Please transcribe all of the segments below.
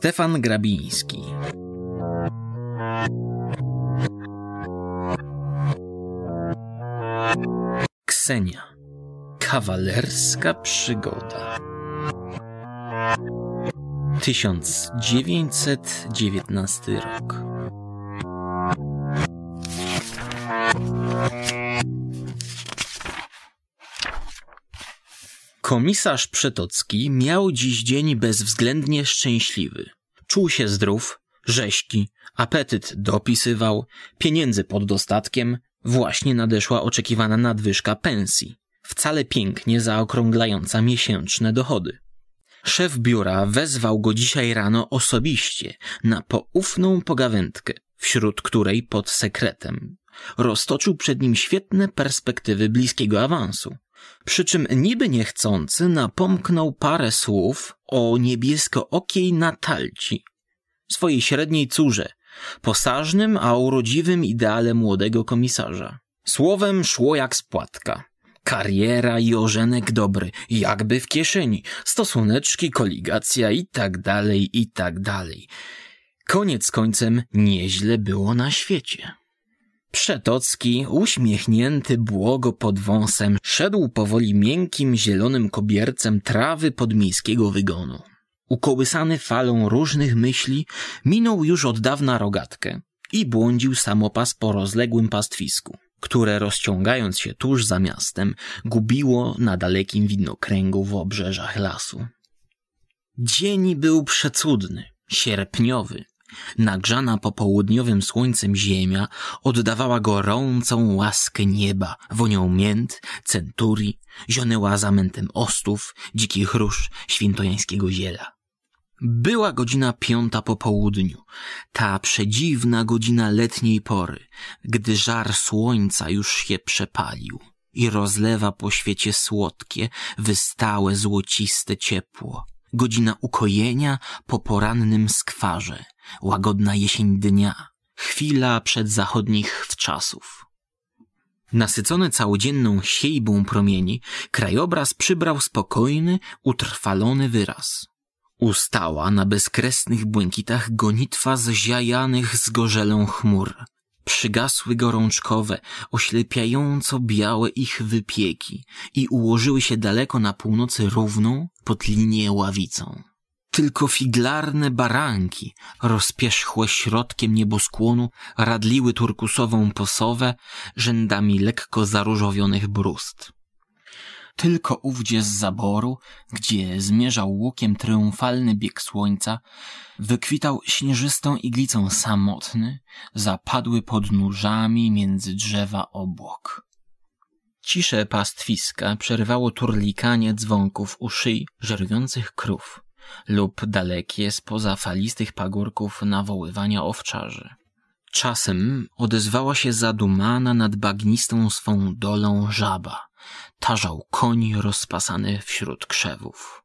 Stefan Grabiński. Ksenia. Kawalerska przygoda. 1919 rok. Komisarz Przetocki miał dziś dzień bezwzględnie szczęśliwy. Czuł się zdrów, rześki, apetyt dopisywał, pieniędzy pod dostatkiem, właśnie nadeszła oczekiwana nadwyżka pensji, wcale pięknie zaokrąglająca miesięczne dochody. Szef biura wezwał go dzisiaj rano osobiście na poufną pogawędkę, wśród której pod sekretem roztoczył przed nim świetne perspektywy bliskiego awansu. Przy czym niby niechcący napomknął parę słów o niebieskookiej Natalci, swojej średniej córze, posażnym, a urodziwym ideale młodego komisarza. Słowem szło jak spłatka. Kariera i ożenek dobry, jakby w kieszeni, stosuneczki, koligacja i tak dalej, i tak dalej. Koniec końcem nieźle było na świecie. Przetocki, uśmiechnięty błogo pod wąsem, szedł powoli miękkim, zielonym kobiercem trawy podmiejskiego wygonu. Ukołysany falą różnych myśli, minął już od dawna rogatkę i błądził samopas po rozległym pastwisku, które rozciągając się tuż za miastem, gubiło na dalekim widnokręgu w obrzeżach lasu. Dzień był przecudny, sierpniowy, Nagrzana popołudniowym słońcem ziemia oddawała gorącą łaskę nieba, wonią mięt, centurii, zionęła zamętem ostów, dzikich róż, świętojańskiego ziela. Była godzina piąta po południu, ta przedziwna godzina letniej pory, gdy żar słońca już się przepalił i rozlewa po świecie słodkie, wystałe, złociste ciepło. Godzina ukojenia po porannym skwarze, łagodna jesień dnia, chwila przed zachodnich wczasów. Nasycony całodzienną siejbą promieni, krajobraz przybrał spokojny, utrwalony wyraz. Ustała na bezkresnych błękitach gonitwa zziajanych z gorzelą chmur. Przygasły gorączkowe, oślepiająco białe ich wypieki i ułożyły się daleko na północy równą pod linię ławicą. Tylko figlarne baranki, rozpierzchłe środkiem nieboskłonu, radliły turkusową posowę rzędami lekko zaróżowionych brust. Tylko ówdzie z zaboru, gdzie zmierzał łukiem triumfalny bieg słońca, wykwitał śnieżystą iglicą samotny, zapadły pod nóżami między drzewa obłok. Ciszę pastwiska przerywało turlikanie dzwonków u szyi żerujących krów lub dalekie spoza falistych pagórków nawoływania owczarzy. Czasem odezwała się zadumana nad bagnistą swą dolą żaba. Tarzał koń rozpasany wśród krzewów.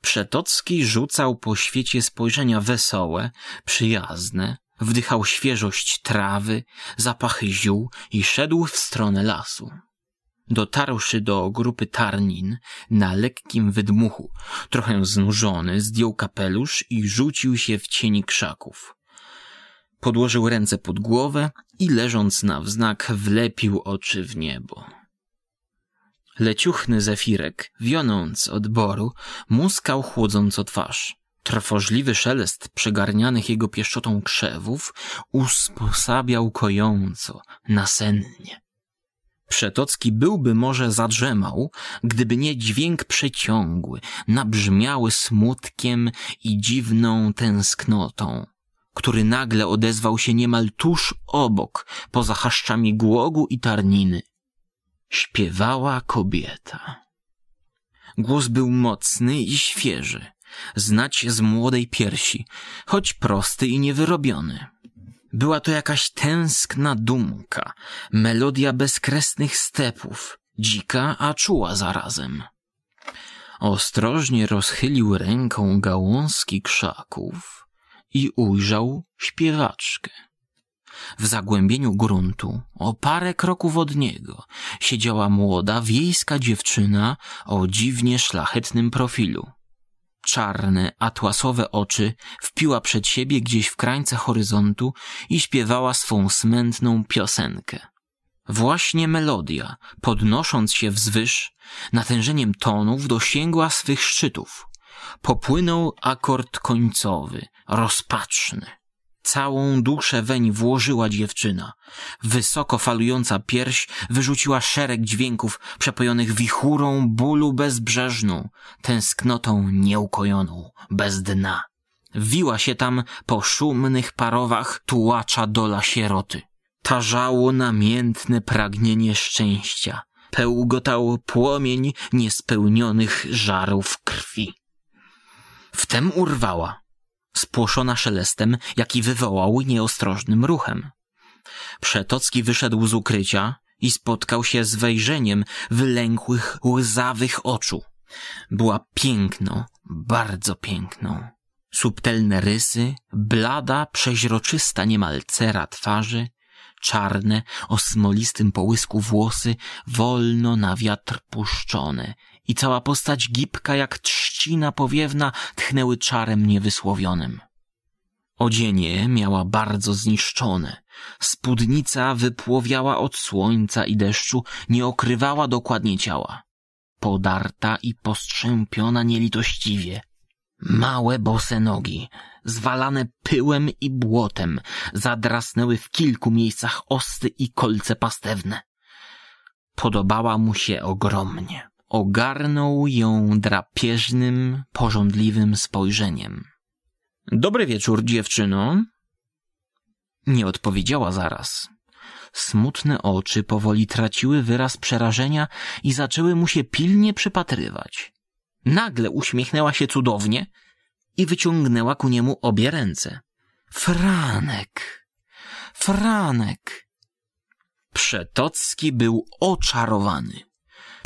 Przetocki rzucał po świecie spojrzenia wesołe, przyjazne, wdychał świeżość trawy, zapachy ziół i szedł w stronę lasu. Dotarłszy do grupy Tarnin, na lekkim wydmuchu, trochę znużony, zdjął kapelusz i rzucił się w cieni krzaków. Podłożył ręce pod głowę i leżąc na wznak wlepił oczy w niebo. Leciuchny zefirek, wionąc od boru, muskał chłodząco twarz. Trwożliwy szelest przegarnianych jego pieszczotą krzewów usposabiał kojąco, nasennie. Przetocki byłby może zadrzemał, gdyby nie dźwięk przeciągły, nabrzmiały smutkiem i dziwną tęsknotą, który nagle odezwał się niemal tuż obok, poza chaszczami głogu i tarniny. Śpiewała kobieta. Głos był mocny i świeży, znać z młodej piersi, choć prosty i niewyrobiony. Była to jakaś tęskna dumka, melodia bezkresnych stepów, dzika, a czuła zarazem. Ostrożnie rozchylił ręką gałązki krzaków i ujrzał śpiewaczkę. W zagłębieniu gruntu, o parę kroków od niego, siedziała młoda wiejska dziewczyna o dziwnie szlachetnym profilu. czarne, atłasowe oczy wpiła przed siebie gdzieś w krańce horyzontu i śpiewała swą smętną piosenkę. Właśnie melodia, podnosząc się wzwyż, natężeniem tonów dosięgła swych szczytów. Popłynął akord końcowy, rozpaczny. Całą duszę weń włożyła dziewczyna. Wysoko falująca pierś wyrzuciła szereg dźwięków przepojonych wichurą bólu bezbrzeżną, tęsknotą nieukojoną, bez dna. Wiła się tam po szumnych parowach tułacza dola sieroty. Tarzało namiętne pragnienie szczęścia. Pełgotał płomień niespełnionych żarów krwi. Wtem urwała, spłoszona szelestem, jaki wywołał nieostrożnym ruchem. Przetocki wyszedł z ukrycia i spotkał się z wejrzeniem wylękłych, łzawych oczu. Była piękną, bardzo piękną. Subtelne rysy, blada, przeźroczysta niemal cera twarzy, czarne, o smolistym połysku włosy, wolno na wiatr puszczone i cała postać gibka jak trzcina powiewna tchnęły czarem niewysłowionym. Odzienie miała bardzo zniszczone. Spódnica wypłowiała od słońca i deszczu, nie okrywała dokładnie ciała. Podarta i postrzępiona nielitościwie. Małe bose nogi, zwalane pyłem i błotem, zadrasnęły w kilku miejscach osty i kolce pastewne. Podobała mu się ogromnie. Ogarnął ją drapieżnym, pożądliwym spojrzeniem. Dobry wieczór, dziewczyno. Nie odpowiedziała zaraz. Smutne oczy powoli traciły wyraz przerażenia i zaczęły mu się pilnie przypatrywać. Nagle uśmiechnęła się cudownie i wyciągnęła ku niemu obie ręce. Franek! Franek! Przetocki był oczarowany.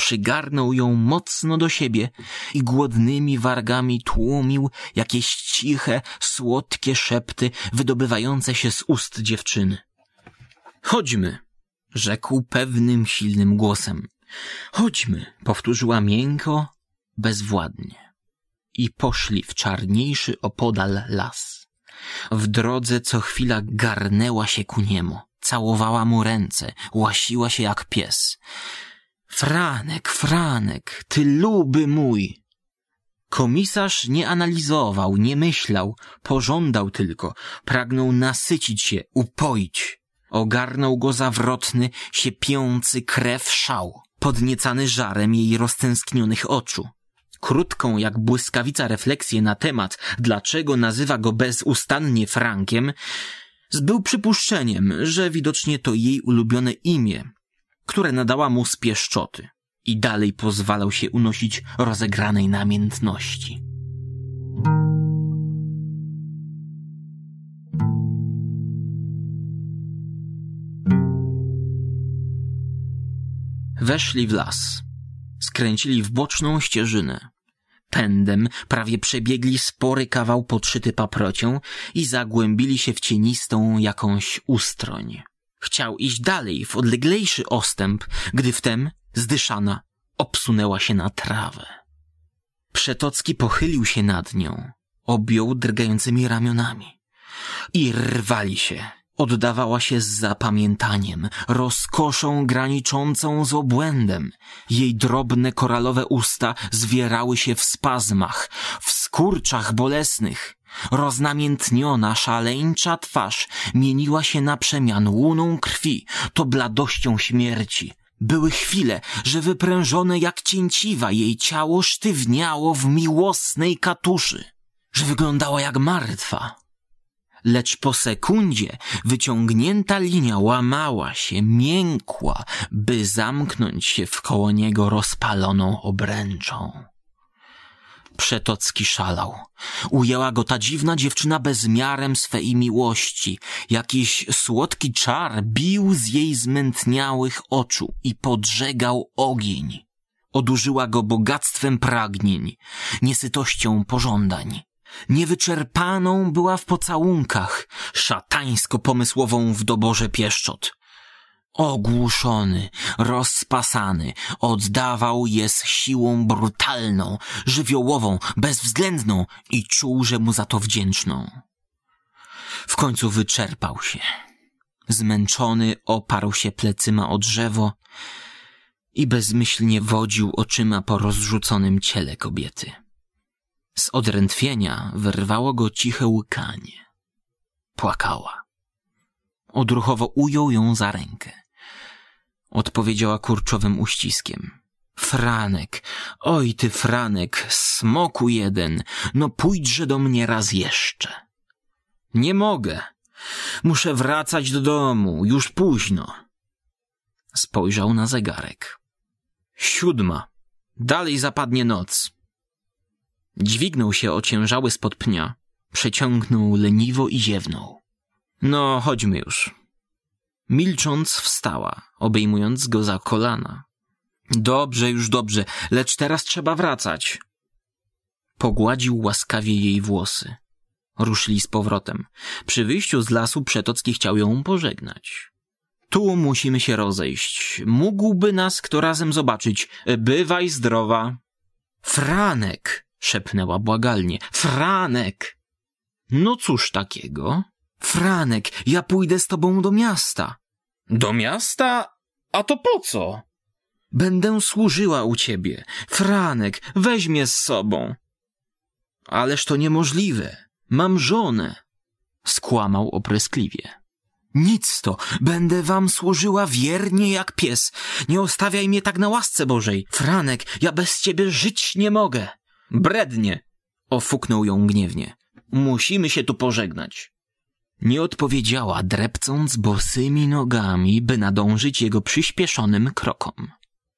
Przygarnął ją mocno do siebie i głodnymi wargami tłumił jakieś ciche, słodkie szepty wydobywające się z ust dziewczyny. Chodźmy, rzekł pewnym, silnym głosem. Chodźmy, powtórzyła miękko, bezwładnie. I poszli w czarniejszy opodal las. W drodze co chwila garnęła się ku niemu, całowała mu ręce, łasiła się jak pies. Franek, Franek, ty luby mój! Komisarz nie analizował, nie myślał, pożądał tylko, pragnął nasycić się, upoić. Ogarnął go zawrotny, siepiący krew szał, podniecany żarem jej roztęsknionych oczu. Krótką jak błyskawica refleksję na temat, dlaczego nazywa go bezustannie Frankiem, zbył przypuszczeniem, że widocznie to jej ulubione imię, które nadała mu z pieszczoty i dalej pozwalał się unosić rozegranej namiętności. Weszli w las. Skręcili w boczną ścieżynę. Pędem prawie przebiegli spory kawał podszyty paprocią i zagłębili się w cienistą jakąś ustroń. Chciał iść dalej, w odleglejszy ostęp, gdy wtem, zdyszana, obsunęła się na trawę. Przetocki pochylił się nad nią, objął drgającymi ramionami. I rwali się. Oddawała się z zapamiętaniem, rozkoszą graniczącą z obłędem. Jej drobne koralowe usta zwierały się w spazmach, w skurczach bolesnych. Roznamiętniona, szaleńcza twarz mieniła się na przemian łuną krwi, to bladością śmierci. Były chwile, że wyprężone jak cięciwa jej ciało sztywniało w miłosnej katuszy, że wyglądała jak martwa. Lecz po sekundzie wyciągnięta linia łamała się, miękła, by zamknąć się w koło niego rozpaloną obręczą. Przetocki szalał. Ujęła go ta dziwna dziewczyna bezmiarem swej miłości. Jakiś słodki czar bił z jej zmętniałych oczu i podżegał ogień. Odurzyła go bogactwem pragnień, niesytością pożądań. Niewyczerpaną była w pocałunkach, szatańsko pomysłową w doborze pieszczot. Ogłuszony, rozpasany, oddawał je z siłą brutalną, żywiołową, bezwzględną i czuł, że mu za to wdzięczną. W końcu wyczerpał się. Zmęczony oparł się plecyma o drzewo i bezmyślnie wodził oczyma po rozrzuconym ciele kobiety. Z odrętwienia wyrwało go ciche łkanie. Płakała. Odruchowo ujął ją za rękę. Odpowiedziała kurczowym uściskiem. Franek, oj ty Franek, smoku jeden, no pójdźże do mnie raz jeszcze. Nie mogę. Muszę wracać do domu, już późno. Spojrzał na zegarek. Siódma. Dalej zapadnie noc. Dźwignął się ociężały spod pnia, przeciągnął leniwo i ziewnął. No, chodźmy już. Milcząc wstała, obejmując go za kolana. Dobrze, już dobrze, lecz teraz trzeba wracać. Pogładził łaskawie jej włosy. Ruszyli z powrotem. Przy wyjściu z lasu Przetocki chciał ją pożegnać. Tu musimy się rozejść. Mógłby nas kto razem zobaczyć. Bywaj zdrowa. Franek! szepnęła błagalnie. Franek! No cóż takiego? Franek, ja pójdę z tobą do miasta. Do miasta? A to po co? Będę służyła u ciebie. Franek, weź mnie z sobą. Ależ to niemożliwe. Mam żonę. Skłamał opryskliwie. Nic to, będę wam służyła wiernie jak pies. Nie ostawiaj mnie tak na łasce Bożej. Franek, ja bez ciebie żyć nie mogę. Brednie! Ofuknął ją gniewnie. Musimy się tu pożegnać. Nie odpowiedziała, drepcąc bosymi nogami, by nadążyć jego przyspieszonym krokom.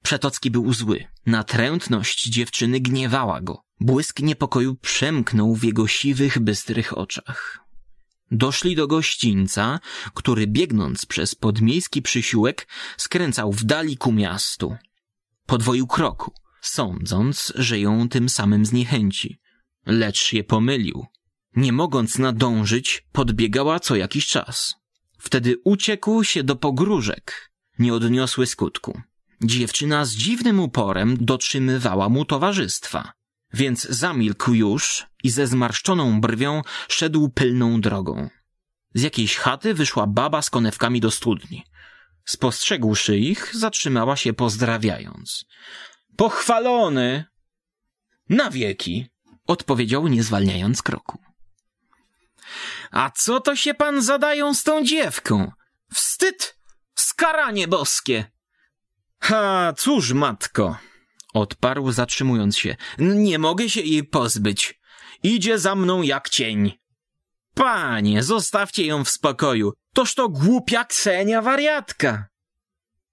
Przetocki był zły. Natrętność dziewczyny gniewała go. Błysk niepokoju przemknął w jego siwych, bystrych oczach. Doszli do gościńca, który biegnąc przez podmiejski przysiłek skręcał w dali ku miastu. Podwoił kroku, sądząc, że ją tym samym zniechęci. Lecz się pomylił. Nie mogąc nadążyć, podbiegała co jakiś czas. Wtedy uciekł się do pogróżek. Nie odniosły skutku. Dziewczyna z dziwnym uporem dotrzymywała mu towarzystwa. Więc zamilkł już i ze zmarszczoną brwią szedł pylną drogą. Z jakiejś chaty wyszła baba z konewkami do studni. Spostrzegłszy ich, zatrzymała się pozdrawiając. Pochwalony! Na wieki! Odpowiedział, nie zwalniając kroku. A co to się pan zadają z tą dziewką? Wstyd! Skaranie boskie! Ha, cóż, matko, odparł zatrzymując się. Nie mogę się jej pozbyć. Idzie za mną jak cień. Panie, zostawcie ją w spokoju. Toż to głupia Ksenia wariatka.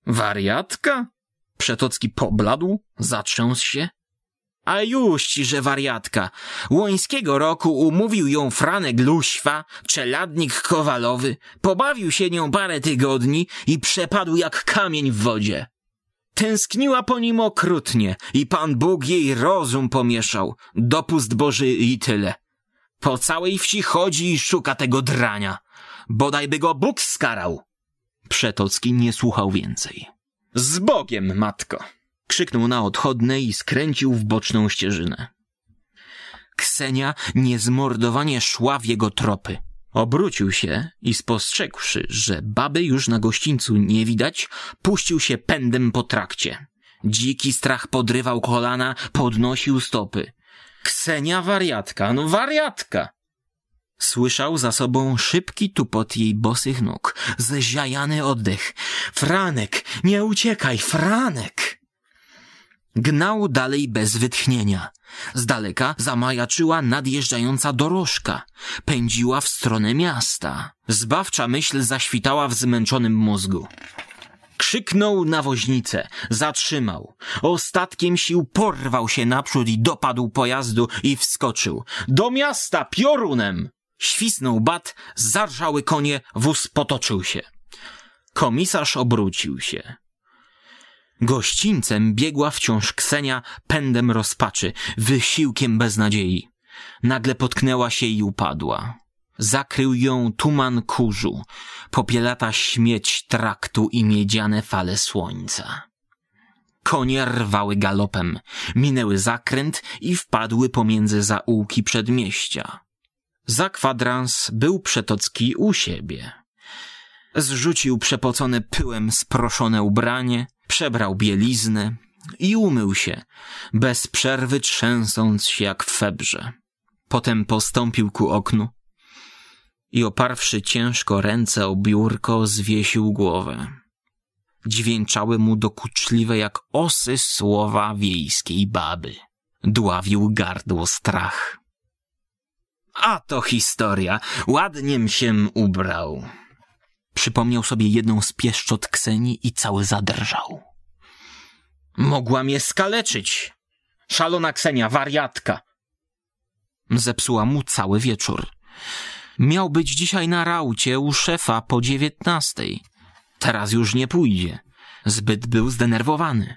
Wariatka? Przetocki pobladł, zatrząsł się. A już ci, że wariatka. Łońskiego roku umówił ją Franek Luśwa, czeladnik Kowalowy, pobawił się nią parę tygodni i przepadł jak kamień w wodzie. Tęskniła po nim okrutnie i Pan Bóg jej rozum pomieszał, dopust Boży i tyle. Po całej wsi chodzi i szuka tego drania. Bodajby go Bóg skarał. Przetocki nie słuchał więcej. Z Bogiem, matko! Krzyknął na odchodne i skręcił w boczną ścieżynę. Ksenia niezmordowanie szła w jego tropy. Obrócił się i spostrzegłszy, że baby już na gościńcu nie widać, puścił się pędem po trakcie. Dziki strach podrywał kolana, podnosił stopy. Ksenia wariatka, no wariatka! Słyszał za sobą szybki tupot jej bosych nóg, zeziajany oddech. Franek, nie uciekaj, Franek! Gnał dalej bez wytchnienia. Z daleka zamajaczyła nadjeżdżająca dorożka. Pędziła w stronę miasta. Zbawcza myśl zaświtała w zmęczonym mózgu. Krzyknął na woźnicę, zatrzymał. Ostatkiem sił porwał się naprzód i dopadł pojazdu i wskoczył. Do miasta piorunem! Świsnął bat, zarżały konie, wóz potoczył się. Komisarz obrócił się. Gościńcem biegła wciąż Ksenia pędem rozpaczy, wysiłkiem beznadziei. Nagle potknęła się i upadła. Zakrył ją tuman kurzu, popielata śmieć traktu i miedziane fale słońca. Konie rwały galopem, minęły zakręt i wpadły pomiędzy zaułki przedmieścia. Za kwadrans był Przetocki u siebie. Zrzucił przepocone pyłem sproszone ubranie, przebrał bieliznę i umył się, bez przerwy trzęsąc się jak w febrze. Potem postąpił ku oknu i oparwszy ciężko ręce o biurko, zwiesił głowę. Dźwięczały mu dokuczliwe jak osy słowa wiejskiej baby. Dławił gardło strach. A to historia, ładniem się ubrał. Przypomniał sobie jedną z pieszczot Kseni i cały zadrżał. Mogła mnie skaleczyć. Szalona Ksenia, wariatka. Zepsuła mu cały wieczór. Miał być dzisiaj na raucie u szefa po dziewiętnastej. Teraz już nie pójdzie. Zbyt był zdenerwowany.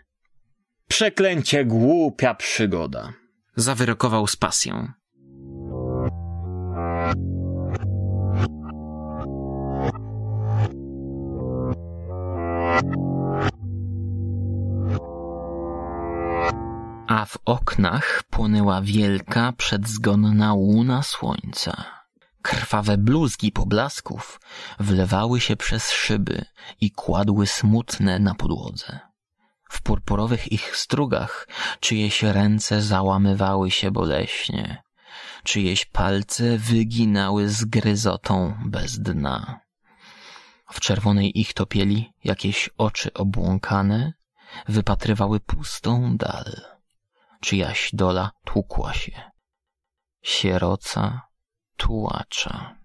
Przeklęcie głupia przygoda. Zawyrokował z pasją. W oknach płonęła wielka, przedzgonna łuna słońca. Krwawe bluzgi poblasków wlewały się przez szyby i kładły smutne na podłodze. W purpurowych ich strugach czyjeś ręce załamywały się boleśnie, czyjeś palce wyginały z gryzotą bez dna. W czerwonej ich topieli jakieś oczy obłąkane wypatrywały pustą dal. Czyjaś dola tłukła się. Sieroca tułacza.